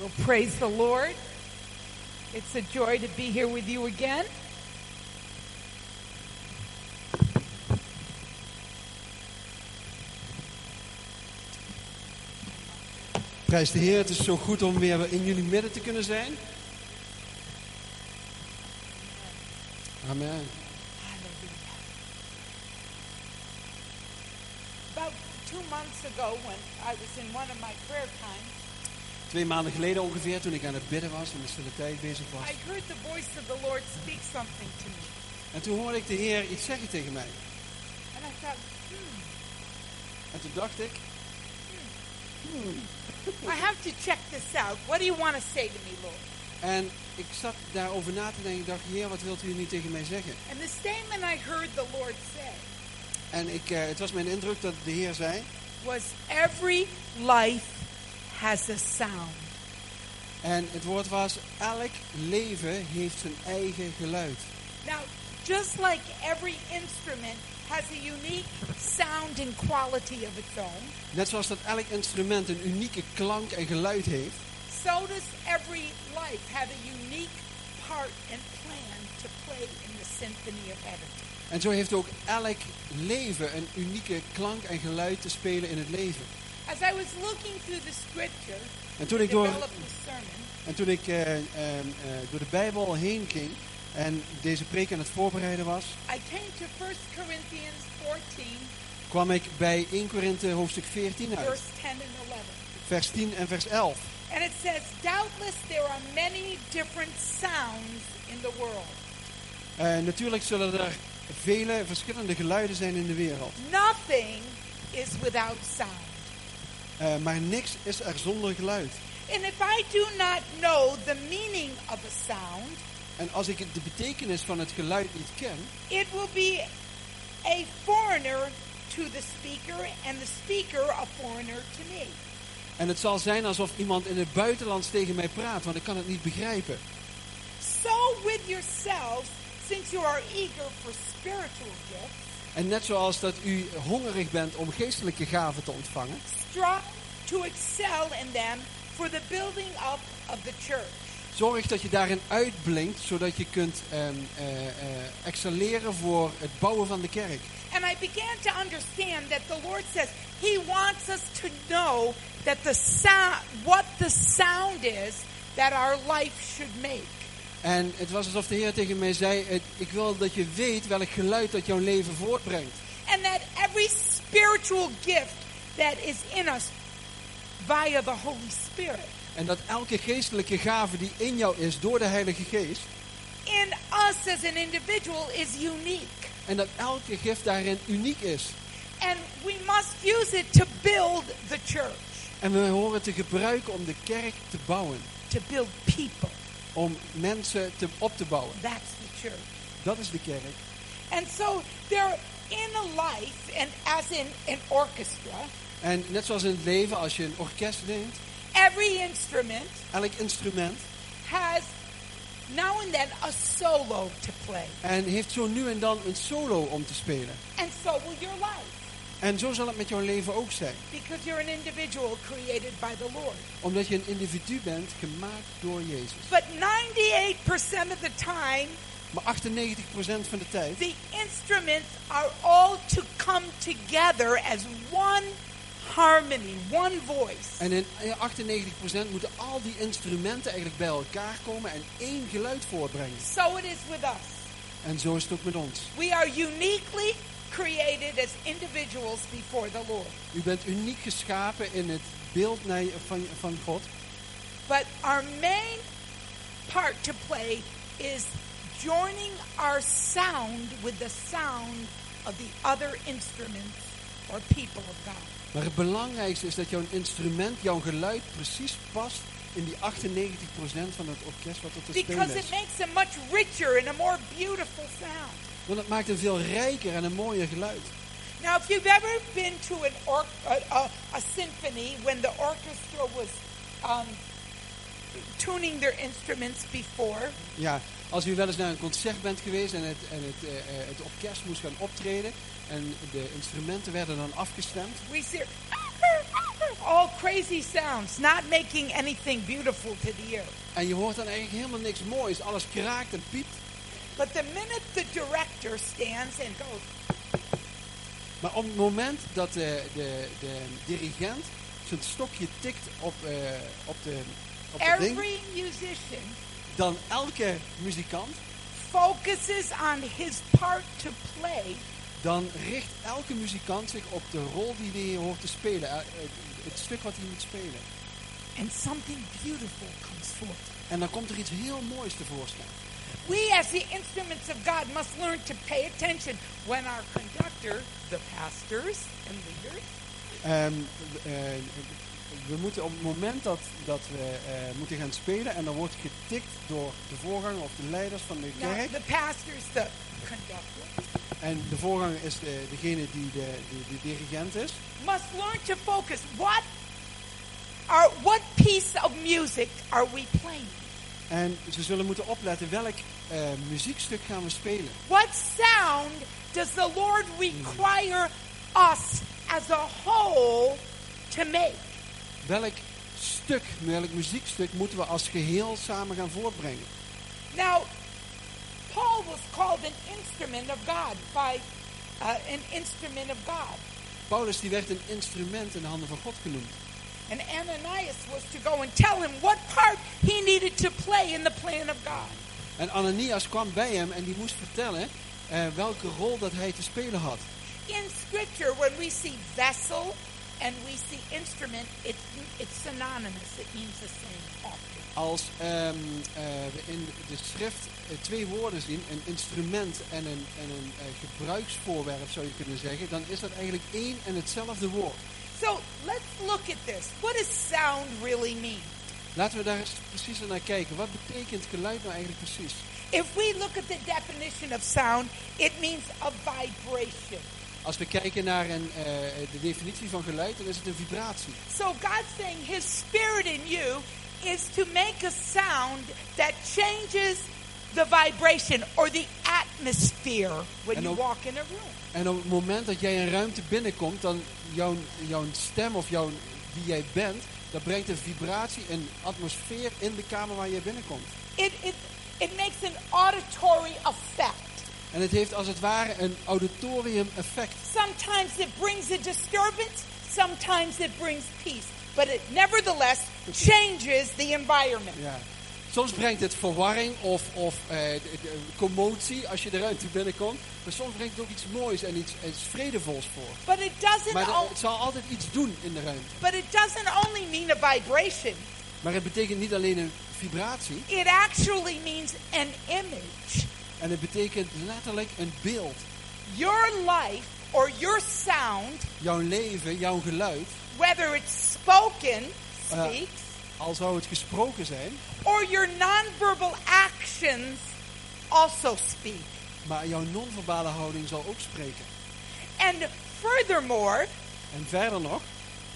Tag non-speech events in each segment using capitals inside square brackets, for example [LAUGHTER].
Well, praise the Lord. It's a joy to be here with you again. Prijs de Heer, het is zo goed om weer in jullie midden te kunnen zijn. Amen. About two months ago, when I was in one of my prayer times, Twee maanden geleden ongeveer, toen ik aan het bidden was en de stille tijd bezig was. I heard the voice of the Lord speak something to me. En toen hoorde ik de Heer iets zeggen tegen mij. And I thought, hmm, En toen dacht ik, I have to check this out. What do you want to say to me, Lord? en ik zat daarover na te denken. Ik dacht, Heer, wat wilt u nu tegen mij zeggen? And the statement I heard the Lord say En ik, eh, het was mijn indruk dat de Heer zei. was, Every life has a sound. En het woord was, elk leven heeft zijn eigen geluid. Now, just like every instrument has a unique sound and quality of its own, Net zoals dat elk instrument een unieke klank en geluid heeft. so does every life have a unique part and plan to play in the symphony of heaven. En zo heeft ook elk leven een unieke klank en geluid te spelen in het leven. As I was looking through the scripture En to toen ik door, en toen ik, eh, eh, door de Bijbel heen ging en deze preek aan het voorbereiden was, I came to 1 Corinthians 14, kwam ik bij 1 Korinthe hoofdstuk 14 uit. verse 10 and 11. Vers 10 en vers 11. And it says, Doubtless there are many different sounds in the world. Eh, natuurlijk zullen er vele verschillende geluiden zijn in de wereld. Nothing is without sound. Eh, maar niks is er zonder geluid. And if I do not know the meaning of a sound, En als ik de betekenis van het geluid niet ken, it will be a foreigner to the speaker and the speaker a foreigner to me. en het zal zijn alsof iemand in het buitenland tegen mij praat, want ik kan het niet begrijpen. So with yourselves, since you are eager for spiritual gifts, En net zoals dat u hongerig bent om geestelijke gaven te ontvangen, strive to excel in them for the building up of the church. zorg dat je daarin uitblinkt, zodat je kunt ehm, eh, eh, excelleren voor het bouwen van de kerk. And I began to understand that the Lord says He wants us to know that the sound, what the sound is that our life should make. En het was alsof de Heer tegen mij zei, ik wil dat je weet welk geluid dat jouw leven voortbrengt. And that every spiritual gift that is in us via the Holy Spirit, En dat elke geestelijke gave die in jou is door de Heilige Geest, in us as an individual, is unique. en dat elke gift daarin uniek is. And we must use it to build the church, En we horen te gebruiken om de kerk te bouwen. to build people. Om mensen te, op te bouwen. That's the church. Dat is de kerk. And so there in a life, and as in an orchestra, En net zoals in het leven, als je een orkest neemt, every instrument elk instrument, has now and then a solo to play. en heeft zo nu en dan een solo om te spelen. And so will your life, En zo zal het met jouw leven ook zijn. because you're an individual created by the Lord. Omdat je een individu bent, gemaakt door Jezus. But 98% of the time, Maar 98% van de tijd the instruments are all to come together as one harmony, one voice. En in 98% moeten al die instrumenten eigenlijk bij elkaar komen en één geluid voortbrengen. So it is with us. En zo is het ook met ons. We are uniquely created as individuals before the Lord. U bent uniek geschapen in het beeld van, van God. But our main part to play is joining our sound with the sound of the other instruments or people of God. Maar het belangrijkste is dat jouw instrument, jouw geluid precies past in die 98% van het orkest wat er te spelen Because is. it makes a much richer and a more beautiful sound. Want het maakt een veel rijker en een mooier geluid. Now, if you've ever been to an or- a, a, symphony when the orchestra was um, tuning their instruments before, Ja, als u wel eens naar een concert bent geweest en het, en het, eh, het orkest moest gaan optreden en de instrumenten werden dan afgestemd. we see all crazy sounds, not making anything beautiful to the ear. En je hoort dan eigenlijk helemaal niks moois. Alles kraakt en piept. But the minute the director stands and goes, Maar op het moment dat de, de, de dirigent zijn stokje tikt op, eh, op, de, op het ding, every musician dan elke muzikant, focuses on his part to play dan richt elke muzikant zich op de rol die hij hoort te spelen. eh, eh, Het stuk wat hij moet spelen. and something beautiful comes forth. En dan komt er iets heel moois tevoorschijn. We, as the instruments of God, must learn to pay attention when our conductor, the pastors and leaders, Ehm, eh, we moeten op het moment dat, dat we eh, moeten gaan spelen en dan wordt getikt door de voorganger of de leiders van de now kerk. the pastor is the conductor, En de voorganger is de, degene die de, die de dirigent is. must learn to focus. What are what piece of music are we playing? En ze zullen moeten opletten welk eh, muziekstuk gaan we spelen. What sound does the Lord require us as a whole to make? Welk stuk, welk muziekstuk moeten we als geheel samen gaan voortbrengen. Now, Paul was called an instrument of God by uh, an instrument of God. Paulus die werd een instrument in de handen van God genoemd. And Ananias was to go and tell him what part he needed to play in the plan of God. En Ananias kwam bij hem en die moest vertellen eh, welke rol dat hij te spelen had. In Scripture, when we see vessel and we see instrument, it's, it's synonymous. It means the same often. Als eh, we in de schrift eh, twee woorden zien, een instrument en een, en een gebruiksvoorwerp zou je kunnen zeggen, dan is dat eigenlijk één en hetzelfde woord. So look at this. What does sound really mean? Laten we daar eens precies naar kijken. Wat betekent geluid nou eigenlijk precies? If we look at the definition of sound, it means a vibration. Als we kijken naar een, eh, de definitie van geluid, dan is het een vibratie. So God's saying His Spirit in you is to make a sound that changes the vibration or the atmosphere when you walk in a room. En op het moment dat jij een ruimte binnenkomt, dan jouw, jouw stem of jouw, wie jij bent, dat brengt een vibratie, een atmosfeer in de kamer waar jij binnenkomt. It, it, it makes an auditory effect. En het heeft als het ware een auditorium effect. Sometimes it brings a disturbance, sometimes it brings peace, but it nevertheless [LAUGHS] changes the environment. Ja. Soms brengt het verwarring of, of eh, commotie als je de ruimte binnenkomt. Maar soms brengt het ook iets moois en iets, iets vredevols voor. But it doesn't Maar het zal altijd iets doen in de ruimte. but it doesn't only mean a vibration. Maar het betekent niet alleen een vibratie. It actually means an image. En het betekent letterlijk een beeld. Your life or your sound, Jouw leven, jouw geluid, whether it's spoken, Uh, speaks, al zou het gesproken zijn, or your nonverbal actions also speak. maar jouw non-verbale houding zal ook spreken. And furthermore, En verder nog,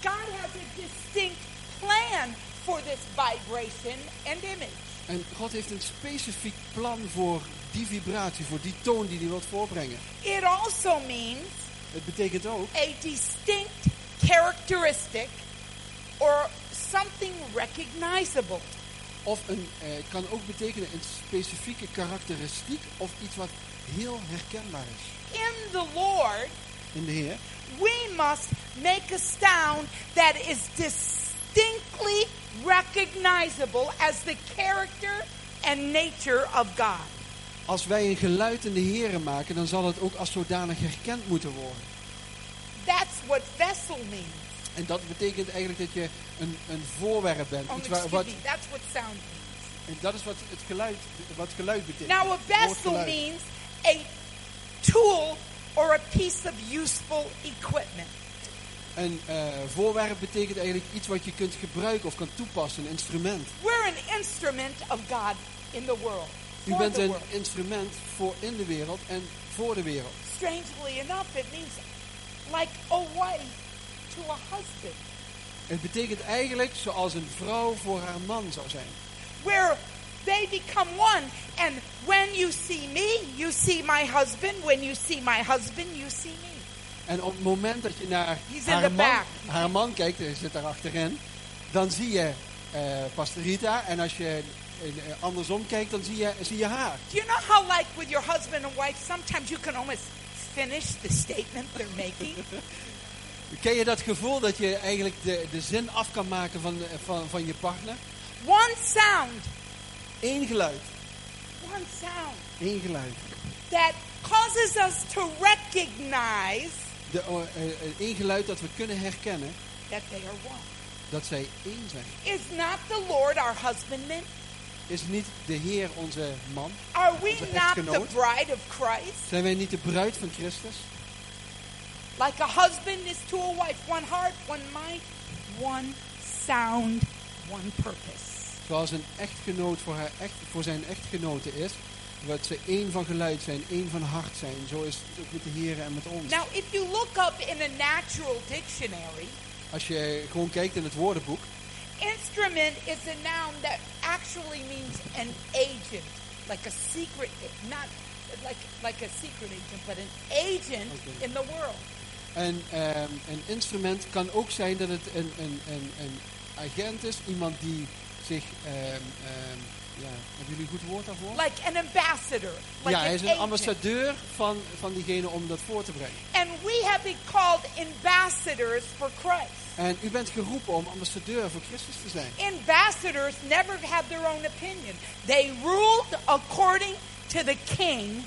God has a distinct plan for this vibration and image. en God heeft een specifiek plan voor die vibratie, voor die toon die hij wilt voorbrengen. It also means Het betekent ook a distinct characteristic or something recognizable. Of een, eh, kan ook betekenen een specifieke karakteristiek of iets wat heel herkenbaar is In the Lord, in de Heer. we must make a sound that is distinctly recognizable as the character and nature of God. Als wij een geluid in de Heer maken, dan zal het ook als zodanig herkend moeten worden. That's what vessel means. En dat betekent eigenlijk dat je een, een voorwerp bent. Oh, Iets waar, wat, me, that's what sound means. en dat is wat het geluid, wat geluid betekent. Now, a vessel means a tool or a piece of useful equipment. Een eh, voorwerp betekent eigenlijk iets wat je kunt gebruiken of kan toepassen, een instrument. We're an instrument of God in the world. U bent een instrument voor in de wereld en voor de wereld. Strangely enough, it means like a wife to a husband. Het betekent eigenlijk zoals een vrouw voor haar man zou zijn. Where they become one. And when you see me, you see my husband. When you see my husband, you see me. En op het moment dat je naar haar man, haar man kijkt, hij zit daar achterin, dan zie je eh Pastor Rita. En als je eh, andersom kijkt, dan zie je, zie je haar. Do you know how, like with your husband and wife, sometimes you can almost finish the statement they're making? [LAUGHS] Ken je dat gevoel dat je eigenlijk de, de zin af kan maken van, de- van, van je partner? One sound, Eén geluid. one sound Eén geluid. that causes us to recognize De, eh, eh, één geluid dat we kunnen herkennen that they are one. dat zij één zijn. Is not the Lord our husbandman? Is niet de Heer onze man? Are we Onze not the bride of Christ? Zijn wij niet de bruid van Christus? Like a husband is to a wife, one heart, one mind, one sound, one purpose. Zoals een echtgenoot voor, haar echt, voor zijn echtgenote is. Dat ze één van geluid zijn, één van hart zijn. Zo is het ook met de Heer en met ons. Now, if you look up in a natural dictionary, Als je gewoon kijkt in het woordenboek. instrument is a noun that actually means an agent, like a secret, not like like a secret agent, but an agent Okay. in the world. En ehm, een instrument kan ook zijn dat het een, een, een, een agent is. Iemand die zich... ehm, ja, hebben jullie een goed woord daarvoor? Like an ambassador, like ja, hij is een ambassadeur van, van diegene om dat voor te brengen. And we have been called ambassadors for Christ. En u bent geroepen om ambassadeur voor Christus te zijn. Ambassadors never have their own opinion. They ruled according to the king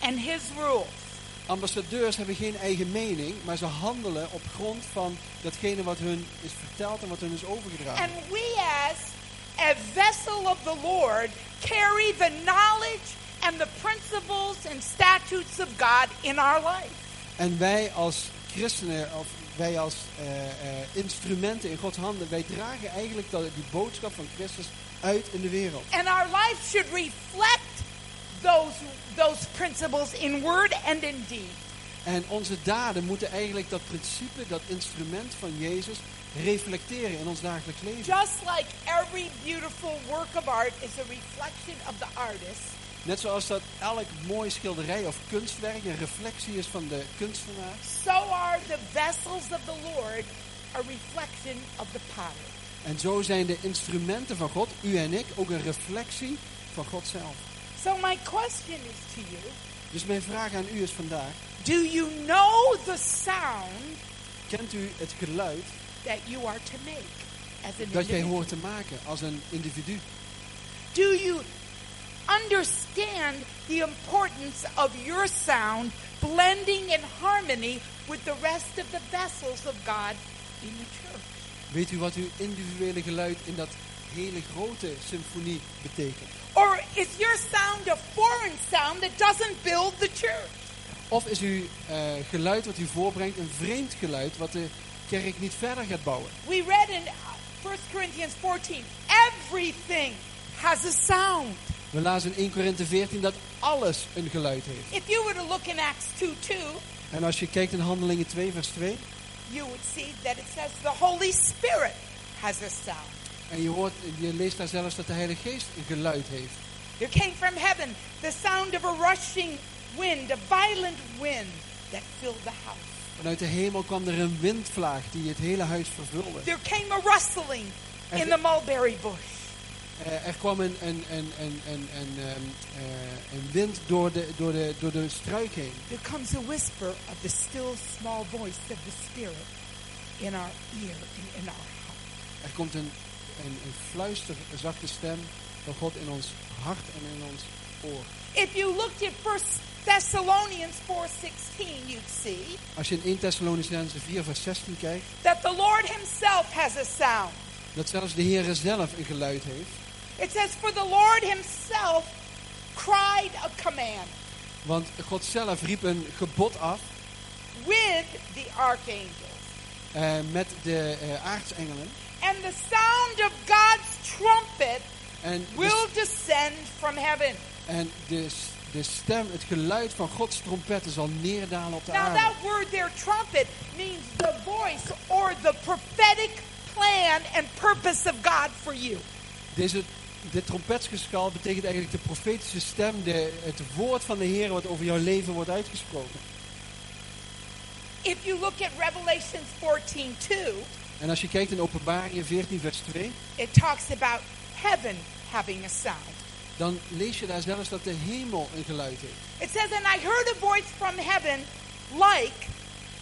and his rules. Ambassadeurs hebben geen eigen mening, maar ze handelen op grond van datgene wat hun is verteld en wat hun is overgedragen. And we as a vessel of the Lord carry the knowledge and the principles and statutes of God in our life. En wij als christenen, of wij als eh, eh, instrumenten in Gods handen, wij dragen eigenlijk dat, die boodschap van Christus uit in de wereld. And our life should reflect those those principles in word and in deed. En onze daden moeten eigenlijk dat principe, dat instrument van Jezus, reflecteren in ons dagelijks leven. Just like every beautiful work of art is a reflection of the artist, Net zoals dat elk mooi schilderij of kunstwerk een reflectie is van de kunstenaar, so are the vessels of the Lord a reflection of the potter. En zo zijn de instrumenten van God, u en ik, ook een reflectie van God zelf. So my question is to you, Dus mijn vraag aan u is vandaag, do you know the sound kent u het geluid that you are to make as an dat jij individual? hoort te maken als een individu? Do you understand the importance of your sound blending in harmony with the rest of the vessels of God in the church? Weet u wat uw individuele geluid in dat hele grote symfonie betekent? Or is your sound a foreign sound that doesn't build the church? Of is uw eh, geluid wat u voorbrengt een vreemd geluid wat de kerk niet verder gaat bouwen? We read in uh, 1 Corinthians 14, everything has a sound. We lazen in 1 Korinthe 14 dat alles een geluid heeft. If you were to look in Acts 2 2, En als je kijkt in Handelingen 2 vers 2 you would see that it says the Holy Spirit has a sound. En je, hoort, je leest daar zelfs dat de Heilige Geest een geluid heeft. There came from heaven the sound of a rushing wind, a violent wind that filled the house. Vanuit de hemel kwam er een windvlaag die het hele huis vervulde. There came a rustling in the mulberry bush. Eh, er kwam een, een, een, een, een, een, ehm, eh, een wind door de, door, de, door de struik heen. There comes a whisper of the still small voice of the Spirit in our ear and in our heart. Er komt een, een, een fluister, een zachte stem van God in ons hart en in ons oor. If you looked at 1 Thessalonians 4:16, you'd see Als je in 1 Thessalonicense 4 vers 16 kijkt, that the Lord himself has a sound. dat zelfs de Heer zelf een geluid heeft. It says for the Lord himself cried a command Want God zelf riep een gebod af with the archangels. eh, met de eh, aartsengelen. And the sound of God's trumpet En, de, will descend from heaven. en de, de stem, het geluid van Gods trompetten zal neerdalen op de Now aarde. that word there, trumpet, means the voice or the prophetic plan and purpose of God for you. Deze, dit trompetsgeschal betekent eigenlijk de profetische stem, de, het woord van de Heer wat over jouw leven wordt uitgesproken. if you look at Revelations 14 2, En als je kijkt in Openbaringen 14, vers 2, it talks about heaven having a sound. dan lees je daar zelfs dat de hemel een geluid heeft. It says, And I heard a voice from heaven like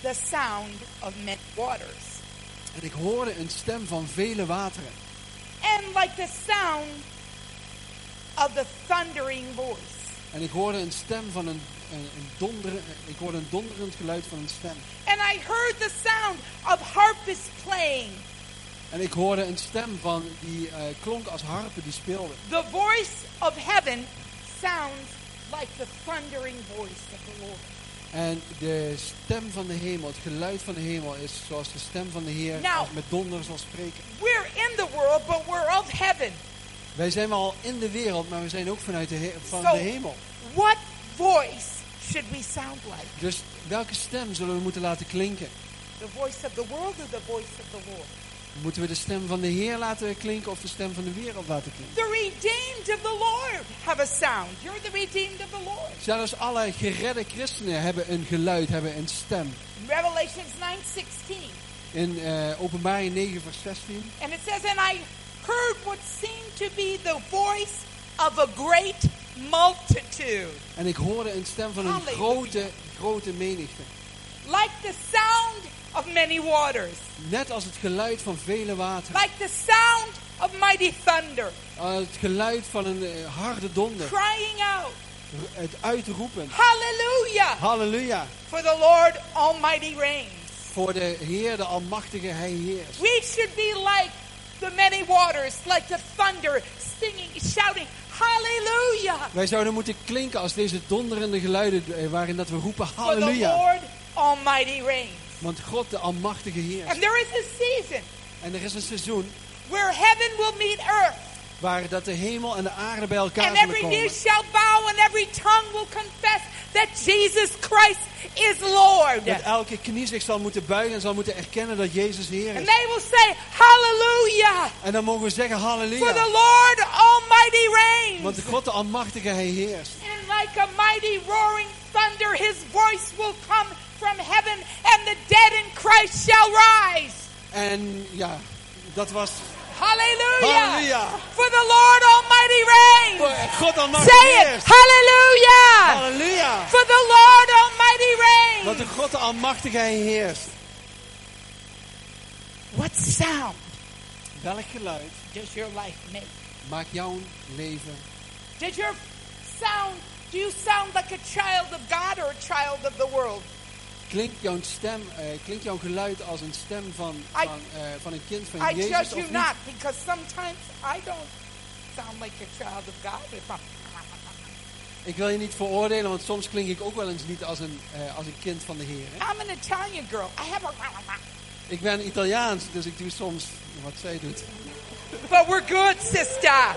the sound of many waters, En ik hoorde een stem van vele wateren. and like the sound of the thundering voice. En ik hoorde een stem van een, een, een donderen, ik hoorde een donderend geluid van een stem. And I heard the sound of playing, En ik hoorde een stem van die eh, klonk als harpen die speelden. The voice of heaven sounds like the thundering voice of the Lord. En de stem van de hemel, het geluid van de hemel is zoals de stem van de Heer Nou. als met donder zal spreken. We're in the world, but we're of heaven. Wij zijn wel in de wereld, maar we zijn ook vanuit de, van de hemel. What voice should we sound like? Dus welke stem zullen we moeten laten klinken? The voice of the world or the voice of the Lord? Moeten we de stem van de Heer laten klinken of de stem van de wereld laten klinken? The redeemed of the Lord have a sound. You're the redeemed of the Lord. Zelfs alle geredde christenen hebben een geluid, hebben een stem. Revelations 9:16. In eh, openbaring 9 vers 16. And it says, And I heard what seemed to be the voice of a great multitude, En ik hoorde een stem van een Halleluja. grote, grote menigte. like the sound of many waters, Net als het geluid van vele wateren. like the sound of mighty thunder, Als het geluid van een eh, harde donder. crying out, R- Het uitroepen. Hallelujah! Halleluja. For the Lord Almighty reigns. Voor de Heer, de Almachtige, Hij heerst. We should be like the many waters, like the thunder, singing, shouting, Hallelujah! Wij zouden moeten klinken als deze donderende geluiden eh, waarin dat we roepen For the halleluja. Lord Almighty reigns. Want God, de Almachtige And heerst. there is a season En er is een seizoen where heaven will meet earth, waar dat de hemel en de aarde bij elkaar and zullen every knee komen. shall bow, and every tongue will confess that Jesus Christ is Lord. Dat elke knie zich zal moeten buigen en zal moeten erkennen dat Jezus Heer And is. they will say, Hallelujah! En dan mogen we zeggen For the. Lord Almighty reigns. Want de God, de Almachtige, Hij heerst. And like a mighty roaring thunder, his voice will come from heaven, and the dead in Christ shall rise. En ja, dat was Hallelujah! halleluja. For the Lord Almighty reigns. Say it! heerst. Hallelujah! For the Lord Almighty de reigns. God, de Almachtige, heerst. What sound Welk geluid does your life make? maakt jouw leven? Did your sound, do you sound like a child of God or a child of the world? Klinkt jouw stem, eh, klinkt jouw geluid als een stem van, I- van, eh, van een kind van I Jezus judge of you not because sometimes I don't sound like a child of God. If I'm, Ik wil je niet veroordelen, want soms klink ik ook wel eens niet als een, eh, als een kind van de Heer. hè. I'm an Italian girl. I have a. Ik ben Italiaans, dus ik doe soms wat zij doet. But we're good, sister.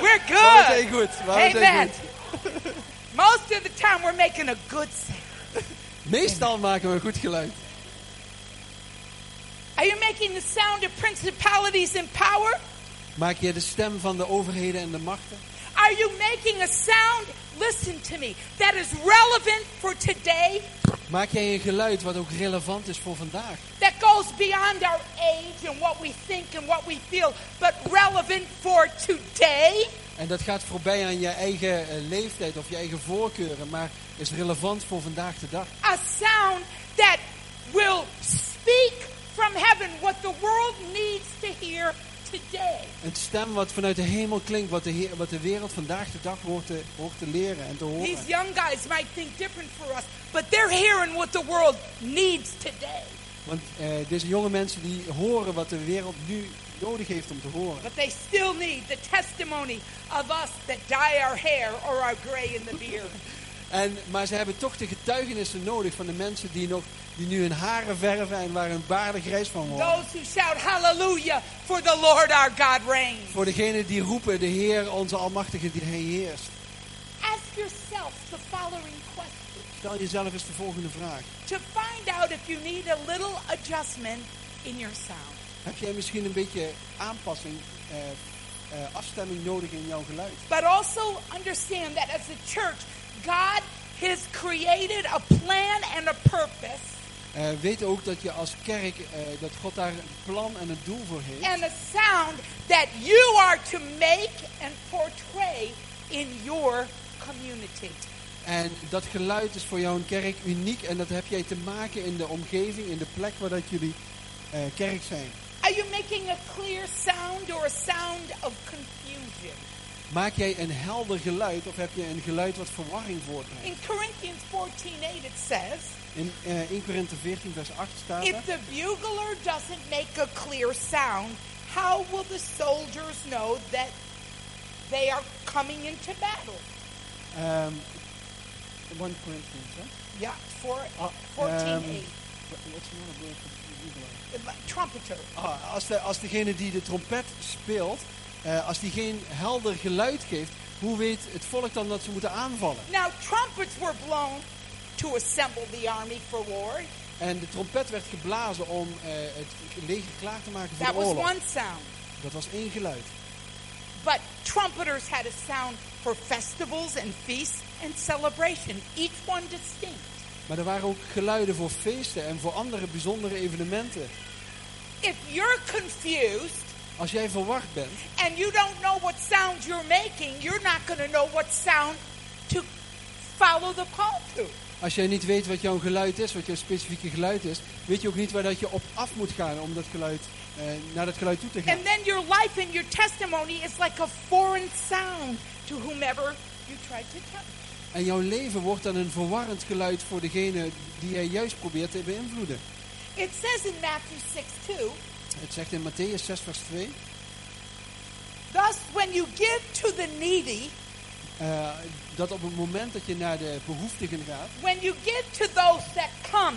We're Maar we zijn good. goed. we zijn Amen. goed. Most of the time, we're making a good sound. Meestal maken we goed geluid. Are you making the sound of principalities and power? Maak je de stem van de overheden en de machten? Are you making a sound? Listen to me. That is relevant for today. Maak jij een geluid wat ook relevant is voor vandaag? That goes beyond our age and what we think and what we feel, but relevant for today. En dat gaat voorbij aan je eigen eh, leeftijd of je eigen voorkeuren, maar is relevant voor vandaag de dag. A sound that will speak from heaven what the world needs to hear today. Een stem wat vanuit de hemel klinkt, wat de, Heer- wat de wereld vandaag de dag hoort te, hoort te leren en te horen. These young guys might think different for us, but they're hearing what the world needs today. Want eh, deze jonge mensen die horen wat de wereld nu nodig heeft om te horen. But they still need the testimony of us that dye our hair or are gray in the beard. [LAUGHS] En, maar ze hebben toch de getuigenissen nodig van de mensen die, nog, die nu hun haren verven en waar hun baarden grijs van worden. Those who shout hallelujah for the Lord our God reigns. Voor degenen die roepen, de Heer, onze Almachtige, die Hij heerst. Ask yourself the following question Stel jezelf eens de volgende vraag. to find out if you need a little adjustment in your sound. Heb jij misschien een beetje aanpassing, eh, eh, afstemming nodig in jouw geluid? But also understand that as a church, God has created a plan and a purpose. Eh, weet ook dat je als kerk, dat God daar een plan en een doel voor heeft. and a sound that you are to make and portray in your community. En dat geluid is voor jou een kerk uniek en dat heb jij te maken in de omgeving, in de plek waar dat jullie kerk zijn. Are you making a clear sound or a sound of confusion? Maak jij een helder geluid of heb je een geluid wat verwarring voortbrengt? In Corinthians 14:8 it says, In eh 1 Korinthe 14 vers 8 staat er, If the bugler doesn't make a clear sound, how will the soldiers know that they are coming into battle? ehm 1 Corinthians, hè? Yeah, four, Ah, 14:8. ehm, What's the trumpeter. Ah, als, de, als degene die de trompet speelt, eh, als die geen helder geluid geeft, hoe weet het volk dan dat ze moeten aanvallen? Now, trumpets were blown to assemble the army for war. En de trompet werd geblazen om eh, het leger klaar te maken voor That de was one sound. Dat was één geluid. But trumpeters had a sound for festivals and feasts and celebration, each one distinct. Maar er waren ook geluiden voor feesten en voor andere bijzondere evenementen. If you're confused Als jij verward bent and you don't know what sound you're making, you're not going to know what sound to follow the call to. Als jij niet weet wat jouw geluid is, wat jouw specifieke geluid is, weet je ook niet waar dat je op af moet gaan om dat geluid, eh, naar dat geluid toe te gaan. And then your life and your testimony is like a foreign sound to whomever you try to touch. En jouw leven wordt dan een verwarrend geluid voor degene die jij juist probeert te beïnvloeden. It says in Matthew 6 2, Het zegt in Matthäus 6 vers 2, Thus, when you give to the needy, eh, dat op het moment dat je naar de behoeftigen gaat, when you give to those that come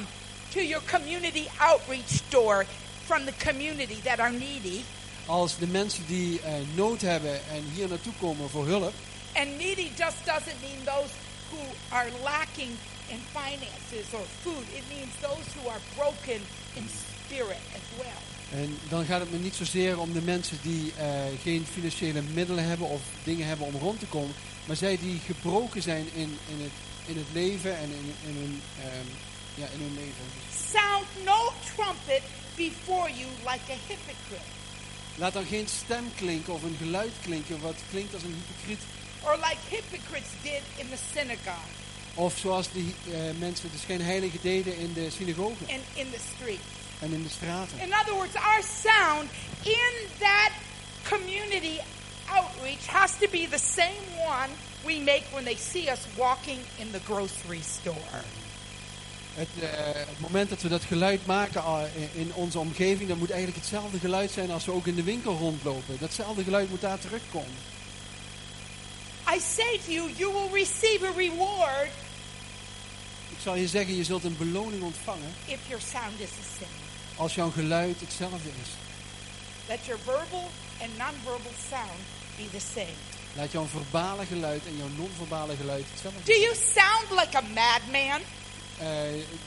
to your community outreach door from the community that are needy, als de mensen die eh, nood hebben en hier naartoe komen voor hulp, and needy just doesn't mean those who are lacking in finances or food, it means those who are broken in spirit as well. En dan gaat het me niet zozeer om de mensen die eh, geen financiële middelen hebben of dingen hebben om rond te komen. Maar zij die gebroken zijn in, in, het, in het leven en in, in, hun, ehm, ja, in hun leven. Sound no trumpet before you like a hypocrite, Laat dan geen stem klinken of een geluid klinken wat klinkt als een hypocriet. Or like hypocrites did in the synagogue Of zoals die eh, mensen de schijnheilige deden in de synagogen and in the street. en in de straten. In other words, our sound in that community outreach has to be the same one we make when they see us walking in the grocery store. Het, eh, het moment dat we dat geluid maken ah, in- in onze omgeving, dat moet eigenlijk hetzelfde geluid zijn als we ook in de winkel rondlopen. Datzelfde geluid moet daar terugkomen. I say to you, you will receive a reward Ik zal je zeggen, je zult een beloning ontvangen if your sound is the same. als jouw geluid hetzelfde is. Let your verbal and nonverbal sound be the same. Laat jouw verbale geluid en jouw non-verbale geluid hetzelfde Do you sound like a madman? Eh,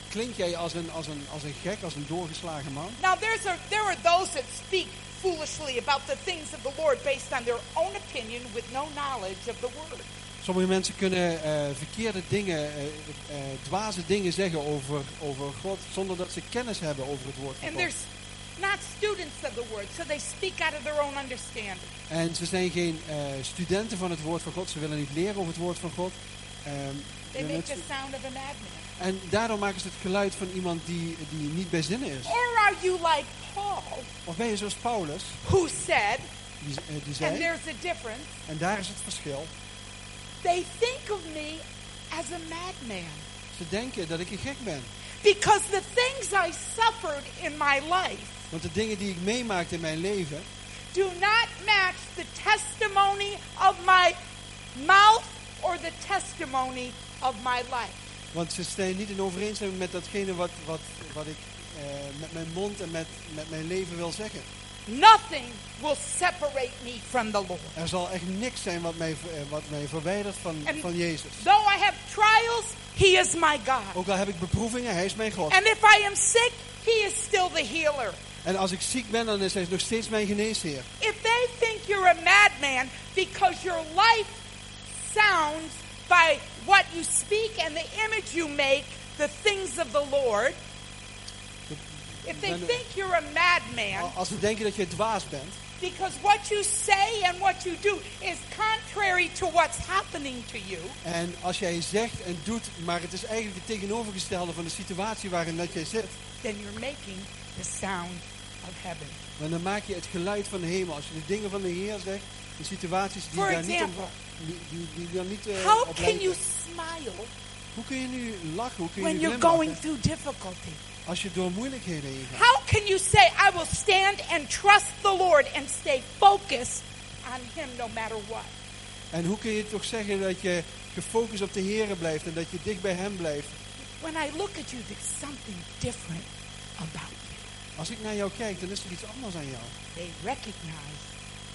klink jij als een, als, een, als een gek, als een doorgeslagen man? Now, there's a, there are those that speak foolishly about the things of the Lord based on their own opinion with no knowledge of the Word. Sommige mensen kunnen eh, verkeerde dingen, eh, dwaze dingen zeggen over, over God, zonder dat ze kennis hebben over het woord van And God. there's not students of the Word, so they speak out of their own understanding. En ze zijn geen studenten van het woord van God, ze willen niet leren over het woord van God. Ehm, They make the sound of a madman. en daardoor maken ze het geluid van iemand die, die niet bij zinnen is. Or are you like Paul, Of ben je zoals Paulus, who said, die, eh, die and there's a difference, en daar is het verschil. they think of me as a madman. Ze denken dat ik een gek ben. Because the things I suffered in my life Want de dingen die ik meemaakte in mijn leven, do not match the testimony of my mouth or the testimony of my life. Want ze staan niet in overeenstemming met datgene wat, wat, wat ik eh, met mijn mond en met, met mijn leven wil zeggen. Nothing will separate me from the Lord. Er zal echt niks zijn wat mij, eh, wat mij verwijdert van, van Jezus. Though I have trials, He is my God. Ook al heb ik beproevingen, Hij is mijn God. And if I am sick, He is still the healer. En als ik ziek ben, dan is Hij nog steeds mijn geneesheer. If they think you're a madman because your life sounds by what you speak and the image you make, the things of the Lord, if they Dan- think you're a madman, Al- Als ze denken dat je dwaas bent. because what you say and what you do is contrary to what's happening to you, En als jij zegt en doet, maar het is eigenlijk het tegenovergestelde van de situatie waarin dat jij zit. then you're making the sound of heaven. Maar dan maak je het geluid van de hemel. Als je de dingen van de Heer zegt, de situaties die For daar niet, om, example. Die, die, die niet eh, How can lijken. you smile Hoe kun je nu lachen? Hoe kun je when nu you're glimlachen going through difficulty? als je door moeilijkheden heen gaat? How can you say, I will stand and trust the Lord and stay focused on Him no matter what? En hoe kun je toch zeggen dat je gefocust op de Heer blijft en dat je dicht bij Hem blijft? When I look at you, there's something different about you. Als ik naar jou kijk, dan is er iets anders aan jou. They recognize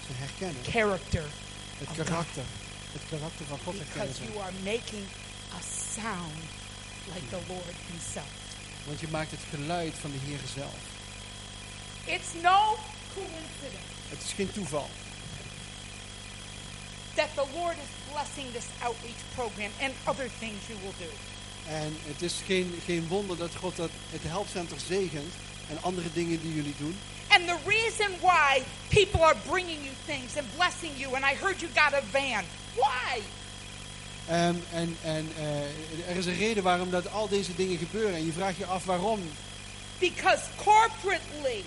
Ze herkennen character het karakter. Het karakter van God herkennen because you are making a sound like the Lord Himself. Want je maakt het geluid van de Heer zelf. It's no coincidence Het is geen toeval that the Lord is blessing this outreach program and other things you will do. En het is geen, geen wonder dat God dat, het helpcenter zegent en andere dingen die jullie doen. And the reason why people are bringing you things and blessing you, and I heard you got a van. Why? Ehm, en en eh, er is een reden waarom dat al deze dingen gebeuren. En je vraagt je af waarom. Because corporately,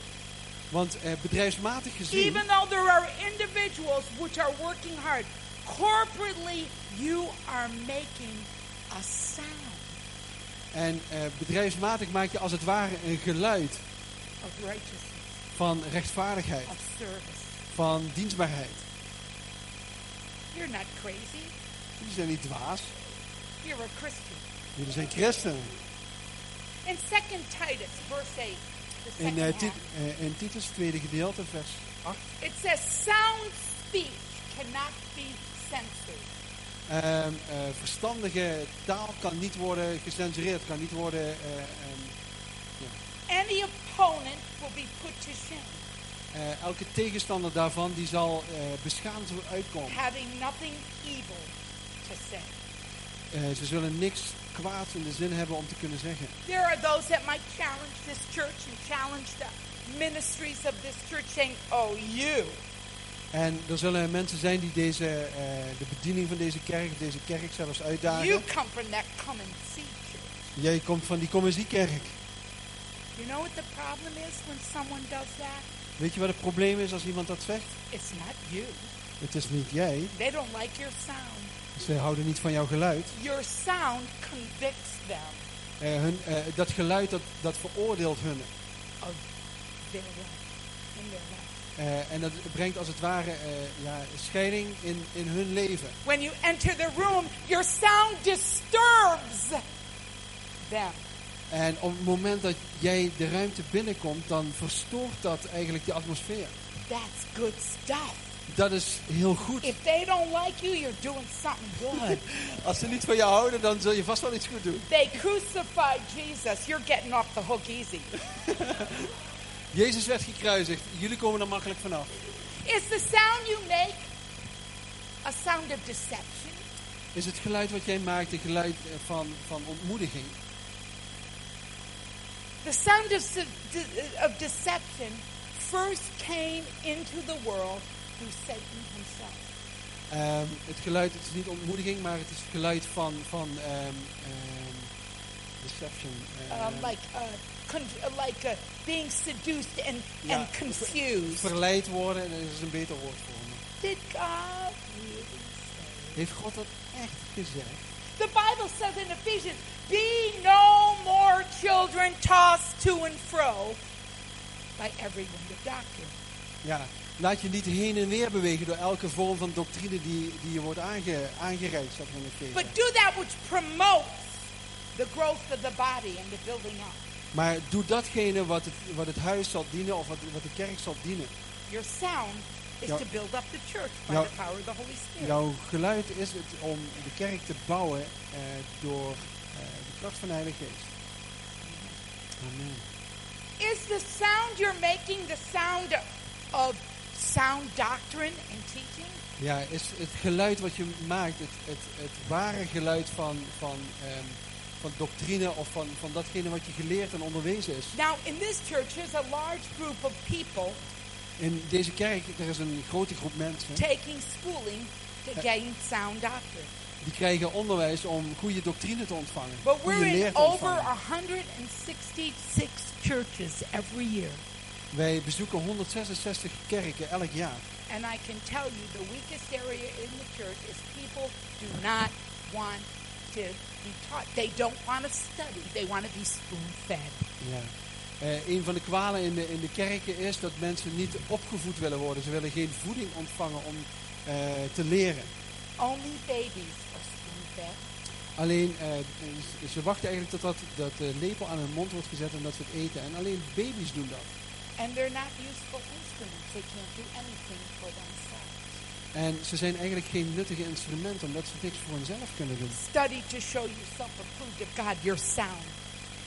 Want eh, bedrijfsmatig gezien, even though there are individuals which are working hard, corporately you are making a sound en eh, bedrijfsmatig maak je als het ware een geluid of van rechtvaardigheid, of service. van dienstbaarheid. You're not crazy. Jullie zijn niet dwaas, You're a Christian. jullie zijn christenen. In 2 Titus, verse 8, the In, Tit- eh, in Titus, tweede gedeelte, vers 8. it says, sound speech cannot be censored. Eh, verstandige taal kan niet worden gecensureerd, kan niet worden. eh, ehm, Any opponent will be put to shame, eh, elke tegenstander daarvan die zal eh, beschaamd uitkomen. having nothing evil to say. Eh, ze zullen niks kwaads in de zin hebben om te kunnen zeggen. There are those that might challenge this church and challenge the ministries of this church, saying, Oh, you. En er zullen mensen zijn die deze, de bediening van deze kerk, deze kerk zelfs uitdagen. You come from that come and see church. Jij komt van die kom en zie kerk. You know what the problem is when someone does that? Weet je wat het probleem is als iemand dat zegt? It's not you. Het is niet jij. They don't like your sound. Ze houden niet van jouw geluid. Your sound convicts them Eh, hun, eh, dat geluid dat, dat veroordeelt hun. of their life their life. Eh, en dat brengt als het ware ja, scheiding in, in hun leven. When you enter the room, your sound disturbs them. En op het moment dat jij de ruimte binnenkomt, dan verstoort dat eigenlijk de atmosfeer. That's good stuff. Dat is heel goed. If they don't like you, you're doing something good. [LAUGHS] Als ze niet van jou houden, dan zul je vast wel iets goed doen. they crucified Jesus. You're getting off the hook easy. [LAUGHS] Jezus werd gekruisigd. Jullie komen er makkelijk vanaf. Is the sound you make a sound of deception? Is het geluid wat jij maakt een geluid van, van ontmoediging? The sound of, de- of deception first came into the world through Satan himself. Ehm, het geluid, het is niet ontmoediging, maar het is het geluid van, van ehm, ehm, deception. Uh, ehm, like uh, uh, like uh, being seduced and, Ja, and confused. verleid worden, dat is een beter woord voor me. Did God really say? Heeft God dat echt gezegd? The Bible says in Ephesians, be no more children tossed to and fro by every wind of doctrine. Ja, laat je niet heen en weer bewegen door elke vorm van doctrine die, die je wordt aange, aangereikt, staat er in Efeze. But do that which promotes the growth of the body and the building up. Maar doe datgene wat het, wat het huis zal dienen of wat, wat de kerk zal dienen. Your sound is to build up the church by the power of the Holy Spirit. Jouw geluid is het om de kerk te bouwen eh, door eh, de kracht van de Heilige Geest. Amen. Is the sound you're making the sound of sound doctrine and teaching? Ja, is het geluid wat je maakt, het, het, het ware geluid van, van, ehm, van doctrine of van, van datgene wat je geleerd en onderwezen is. Now, in this church, there's a large group of people In deze kerk er is een grote groep mensen taking schooling to gain sound doctrine. die krijgen onderwijs om goede doctrine te ontvangen, But we're in over ontvangen. 166 churches every year. Wij bezoeken 166 kerken elk jaar. And I can tell you the weakest area in the church is people do not want to be taught. They don't want to study. They want to be spoon fed. Ja. Eh, een van de kwalen in de, in de kerken is dat mensen niet opgevoed willen worden. Ze willen geen voeding ontvangen om eh, te leren. Only babies. Alleen, eh, ze wachten eigenlijk tot dat, dat de lepel aan hun mond wordt gezet en dat ze het eten. En alleen baby's doen dat. And they're not useful instruments. They can't do anything for themselves. En ze zijn eigenlijk geen nuttige instrumenten omdat ze niks voor hunzelf kunnen doen. Study to show yourself approved of God. You're sound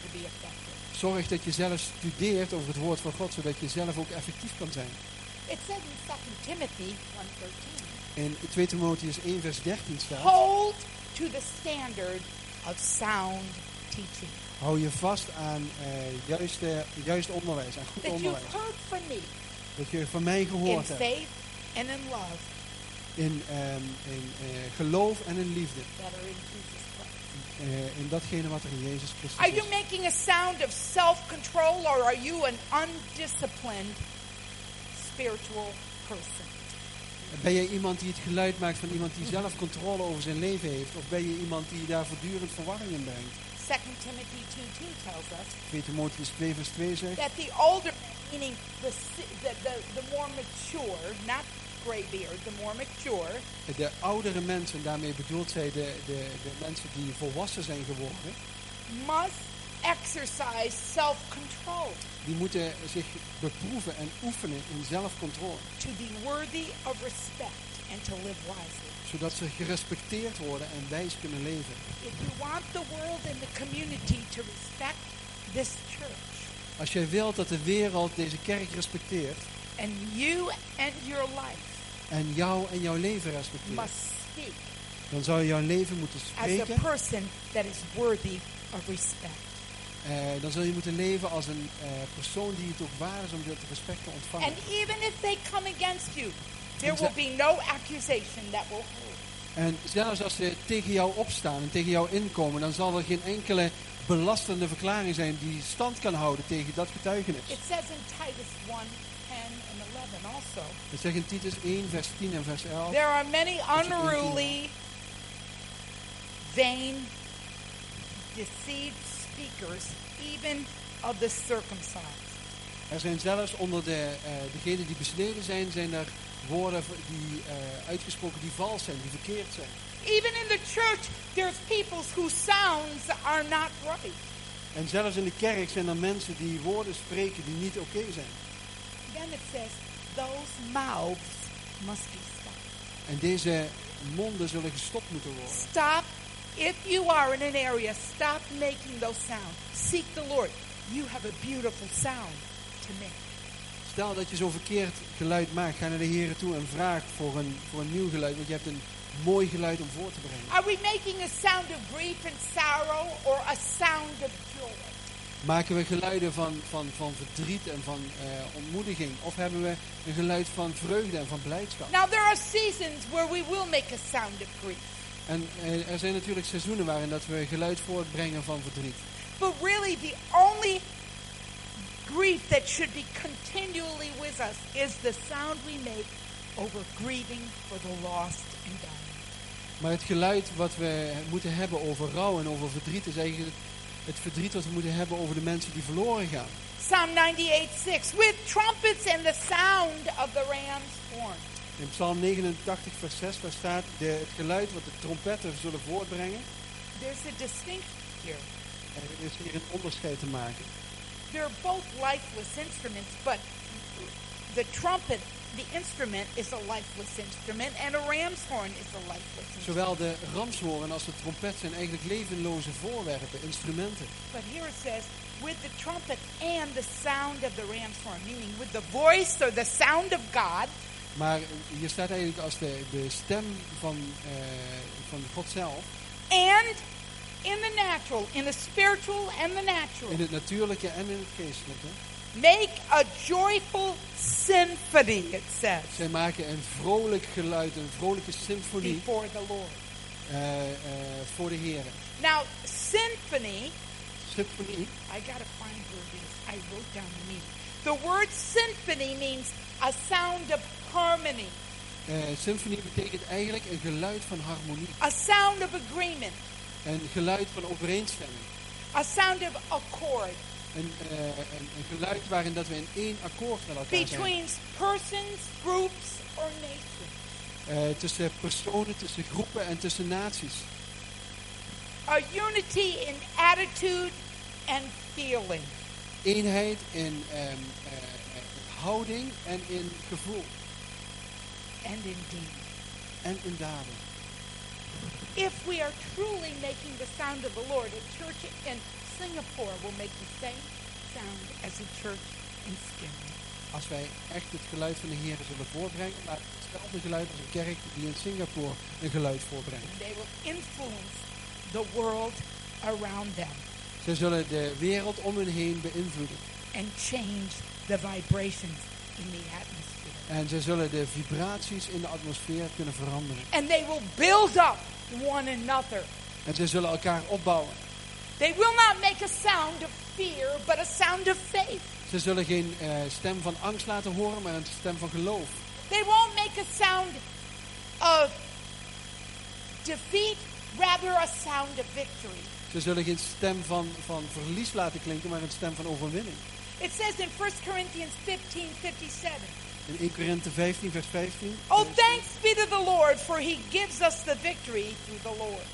to be. Zorg dat je zelf studeert over het woord van God, zodat je zelf ook effectief kan zijn. It says in 2 Timothy 1.13, In 2 Timotheus 1 vers 13 staat... hold to the standard of sound teaching. Hou je vast aan eh juiste, juist onderwijs, aan goed That you've onderwijs. heard from me Dat je van mij in gehoord hebt. faith and in love In, ehm, in eh, geloof en in liefde. that are in Jesus Eh, in datgene wat er in Jezus Christus Are is. you making a sound of self-control or are you an undisciplined spiritual person? Ben jij iemand die het geluid maakt van iemand die zelf controle over zijn leven heeft? Of ben je iemand die daar voortdurend verwarring in brengt? 2 Timothy 2.2 tells us 2 Timotheus 2 vers 2 zegt... that the older, meaning the, the, the more mature, not graybeard, the more mature, De oudere mensen, daarmee bedoelt zij de, de, de mensen die volwassen zijn geworden, must exercise self-control die moeten zich beproeven en oefenen in zelfcontrole. to be worthy of respect and to live wisely. Zodat ze gerespecteerd worden en wijs kunnen leven. If you want the world and the community to respect this church, Als jij wilt dat de wereld deze kerk respecteert and you and your life en jou en jouw leven respecteert, must speak dan zou je jouw leven moeten as a spreken. person that is worthy of respect. eh, dan zul je moeten leven als een eh, persoon die het ook waar is om dit respect te ontvangen. And even if they come against you, there will be no accusation that will hold. En zelfs als ze tegen jou opstaan en tegen jou inkomen, dan zal er geen enkele belastende verklaring zijn die stand kan houden tegen dat getuigenis. It says in Titus 1, 10 and 11 also. Dat zegt in Titus 1, vers 10 en vers 11. There are many unruly, vain, deceived speakers, even of the circumcised. Er zijn zelfs onder de, eh degenen die besneden zijn, zijn er woorden die eh, uitgesproken die vals zijn, die verkeerd zijn. Even in the church, there's people whose sounds are not right. En zelfs in de kerk zijn er mensen die woorden spreken die niet oké zijn. Then it says, those mouths must be stopped. En deze monden zullen gestopt moeten worden. Stop. If you are in an area, stop making those sounds. Seek the Lord. You have a beautiful sound to make. Stel dat je zo'n verkeerd geluid maakt, ga naar de Heer toe en vraag voor een, voor een nieuw geluid, want je hebt een mooi geluid om voor te brengen. Are we making a sound of grief and sorrow or a sound of joy? Maken we geluiden van, van, van verdriet en van eh, ontmoediging? Of hebben we een geluid van vreugde en van blijdschap? Now, there are seasons where we will make a sound of grief. En eh, er zijn natuurlijk seizoenen waarin dat we geluid voortbrengen van verdriet. But really, the only grief that should be continually with us is the sound we make over grieving for the lost and dying. Maar het geluid wat we moeten hebben over rouw en over verdriet is eigenlijk het, verdriet wat we moeten hebben over de mensen die verloren gaan. Psalm 98 6. With trumpets and the sound of the ram's horn. In Psalm 89 vers 6 daar staat de, het geluid wat de trompetten zullen voortbrengen. There's a distinction here. En er is hier een onderscheid te maken. They're both lifeless instruments, but the trumpet, the instrument, is a lifeless instrument, and a ram's horn is a lifeless instrument. Zowel de ramshoorn als de trompet zijn eigenlijk levenloze voorwerpen, instrumenten. But here it says, with the trumpet and the sound of the ram's horn, meaning with the voice or the sound of God, Maar hier staat eigenlijk als de, de stem van, eh, van God zelf. and in the natural, in the spiritual and the natural. In het natuurlijke en in het geestelijke. Make a joyful symphony, it says, Zij maken een vrolijk geluid, een vrolijke symfonie before the Lord. eh, eh, voor de Heer. Now, symphony, Symfonie, I got to find where it is. I wrote down the meaning. The word symphony means a sound of harmony, eh, symfonie betekent eigenlijk een geluid van harmonie. a sound of agreement, Een geluid van overeenstemming. a sound of accord Een, eh, een, een geluid waarin dat we in één akkoord met elkaar zijn. between persons, groups, or nations. Eh, tussen personen, tussen groepen en tussen naties. A unity in attitude and feeling. Eenheid in eh, houding en in gevoel. and in deed. En in daden. If we are truly making the sound of the Lord, a church in Singapore will make the same sound as a church in Skinner. Als wij echt het geluid van de Heer zullen voorbrengen, laat het hetzelfde geluid als een kerk die in Singapore een geluid voorbrengt. They will influence the world around them Ze zullen de wereld om hen heen beïnvloeden. and change the vibrations in the atmosphere. En ze zullen de vibraties in de atmosfeer kunnen veranderen. And they will build up one another. En ze zullen elkaar opbouwen. They will not make a sound of fear, but a sound of faith. Ze zullen geen eh, stem van angst laten horen, maar een stem van geloof. They won't make a sound of defeat, rather a sound of victory. Ze zullen geen stem van, van verlies laten klinken, maar een stem van overwinning. It says in 1 Corinthians 15 57, In 1 Korinthe 15, vers 15. Oh, thanks be to the Lord, for he gives us the victory through the Lord.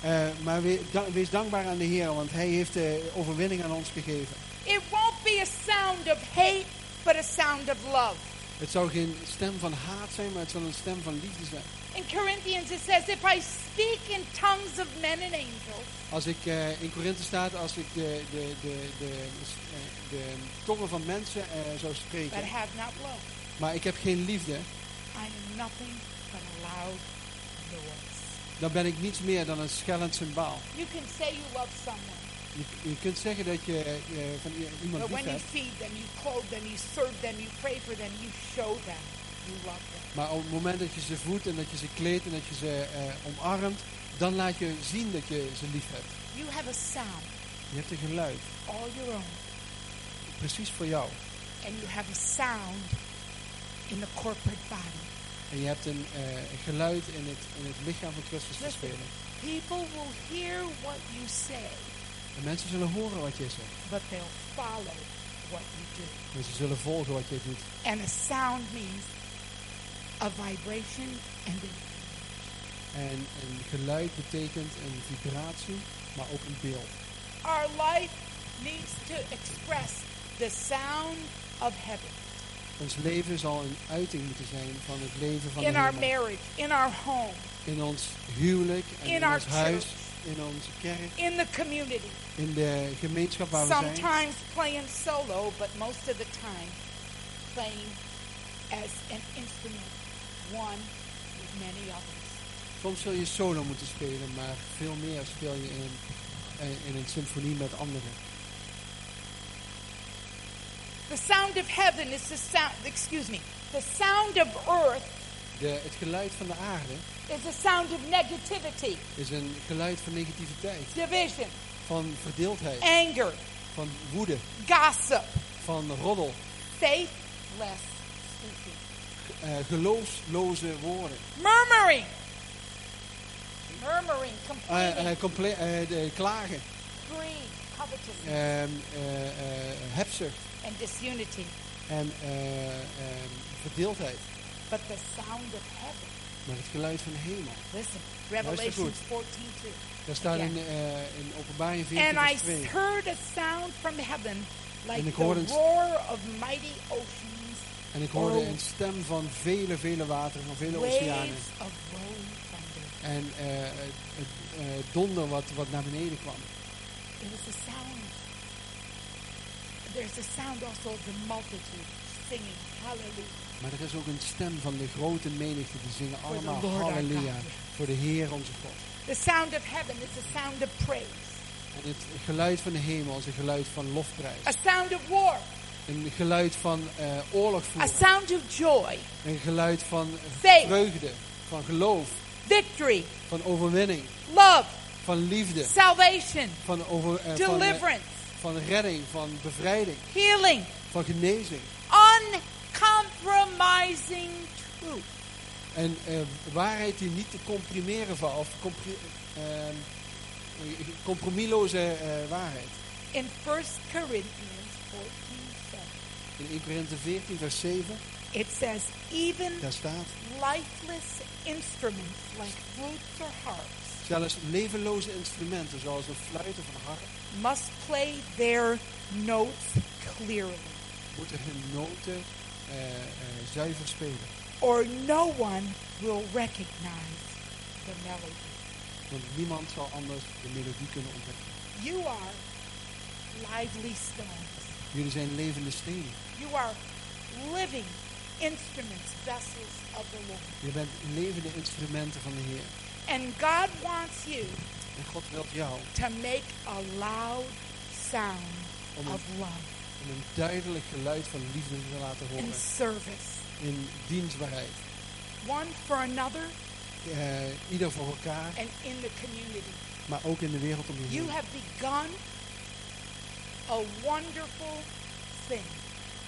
Eh, maar we- da- wees dankbaar aan de Heer, want Hij heeft de overwinning aan ons gegeven. It won't be a sound of hate, but a sound of love. Het zou geen stem van haat zijn, maar het zal een stem van liefde zijn. In Corinthians, it says, If I speak in tongues of men and angels, Als ik eh, in Korinthe staat, als ik de, de, de, de, de tongen van mensen eh, zou but spreken, have not love, maar ik heb geen liefde, I am nothing but a loud noise. Dan ben ik niets meer dan een schellend symbaal. You can say you love someone, Je, je kunt zeggen dat je van iemand but lief when you hebt, feed them, you clothe them, you serve them, you pray for them, you show them you love them. maar op het moment dat je ze voedt en dat je ze kleedt en dat je ze eh, omarmt, dan laat je zien dat je ze lief hebt. You have a sound, Je hebt een geluid, all your own, precies voor jou. and you have a sound in the corporate body. En je hebt een eh, geluid in het, in het lichaam van Christus te Listen. spelen. People will hear what you say, En mensen zullen horen wat je zegt. but they'll follow what you do. En ze zullen volgen wat je doet. And a sound means a vibration and a En een geluid betekent een vibratie, maar ook een beeld. Our life needs to express the sound of heaven Ons leven zal een uiting moeten zijn van het leven van de in our marriage, in our home, In ons huwelijk, en in ons huis, church. in onze kerk, in the community. in de gemeenschap waar we zijn. Sometimes playing solo, but most of the time playing as an instrument, one with many others. Soms zul je solo moeten spelen, maar veel meer speel je in, een- in een symfonie met anderen. The sound of heaven is the sound, excuse me, the sound of earth De, het geluid van de aarde is a sound of negativity, is een geluid van negativiteit, division, van verdeeldheid, anger, van woede, gossip, van roddel, faithless speaking, eh, geloofsloze woorden, murmuring, murmuring, Eh, complaining, eh, comple- eh, de klagen, greed, covetousness, ehm, eh, eh, hebzucht and disunity. en eh, ehm, verdeeldheid. But the sound of heaven, Maar het geluid van de hemel. listen, goed. Revelations 14 2. Daar staat in, eh, in openbaring 14 And I vers 2. heard a sound from heaven like the roar of mighty oceans, En ik hoorde Oh. een stem van vele, vele wateren, van vele oceanen. En eh, het, het, eh, donder wat, wat naar beneden kwam. It was a sound. There's a sound also of the multitude singing hallelujah. Maar er is ook een stem van de grote menigte die zingen the allemaal halleluja voor de Heer onze God. The sound of heaven is a sound of praise. En het geluid van de hemel is een geluid van lofprijs. A sound of war. Een geluid van eh oorlog A voeren. sound of joy. Een geluid van Faith. vreugde, van geloof, Victory. van overwinning, Love. van liefde, Salvation. van, over, eh, van, eh, Deliverance. Van redding, van bevrijding, Healing. van genezing. Uncompromising truth. En eh, waarheid die niet te comprimeren valt, of compri- ehm, eh, compromisloze eh, waarheid. In 1 Corinthians 14 7, In 1 Korinthe 14, vers 7, it says, Even daar staat, lifeless instruments like flutes or harps zelfs levenloze instrumenten, zoals een fluit of een harp, must play their notes clearly, moeten hun noten eh, eh, zuiver spelen. or no one will recognize the melody. Want niemand zal anders de melodie kunnen ontdekken. You are lively stones. Jullie zijn levende stenen. You are living instruments, vessels of the Lord. Je bent levende instrumenten van de Heer. And God wants you En God wil jou to make a loud sound om een, of love om een duidelijk geluid van liefde te laten in horen. service. In dienstbaarheid. One for another Eh, ieder voor elkaar, and in the community. maar ook in de wereld om je You heen. have begun a wonderful thing.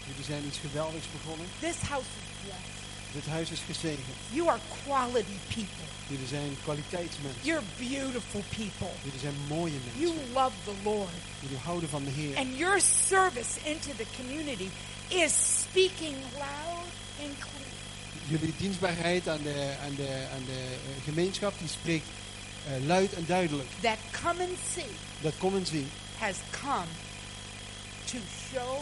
Jullie zijn iets geweldigs begonnen. This house is blessed. Dit huis is gezegend. You are quality people. Jullie zijn kwaliteitsmensen. You're beautiful people. Jullie zijn mooie You mensen. love the Lord. Jullie houden van de Heer. And your service into the community is speaking loud and clear. Jullie dienstbaarheid aan de, aan de, aan de eh, gemeenschap, die spreekt eh, luid en duidelijk. That come and see Dat kom en zie. has come to show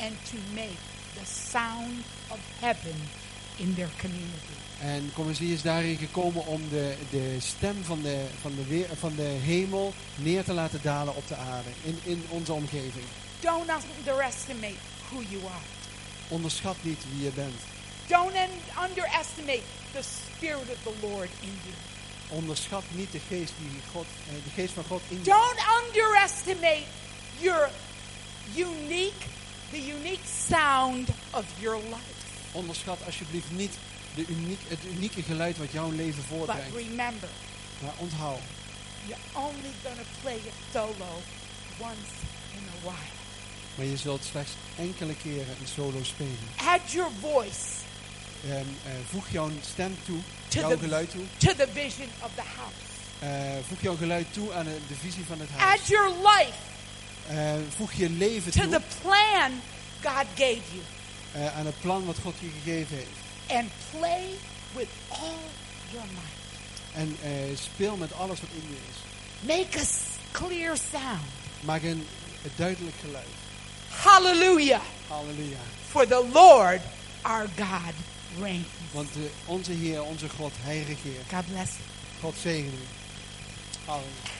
and to make the sound of heaven in their community. En zie is daarin gekomen om de, de stem van de, van, de weer, van de hemel neer te laten dalen op de aarde. In, in onze omgeving. Don't underestimate who you are. Onderschat niet wie je bent. Don't un- underestimate the Spirit of the Lord in you. Onderschat niet de geest, die God, eh, de geest van God in je. Don't underestimate your unique, the unique sound of your life. Onderschat alsjeblieft niet de uniek, het unieke geluid wat jouw leven But voortbrengt. remember, Maar onthoud, you're only going to play it solo once in a while. maar je zult slechts enkele keren een solo spelen. Add your voice Ehm, eh, voeg jouw stem toe, To jouw the- geluid toe. to the vision of the house. Eh, voeg jouw geluid toe aan de, de visie van het huis. Add your life Eh, voeg je leven to toe the plan God gave you. eh, aan het plan wat God je gegeven heeft. And play with all your might. En eh, speel met alles wat in je is. Make a clear sound. Maak een, een duidelijk geluid. Hallelujah. Halleluja. For the Lord our God reigns. Want eh, onze Heer, onze God, Hij regeert. God bless you. God zegen u. Halleluja.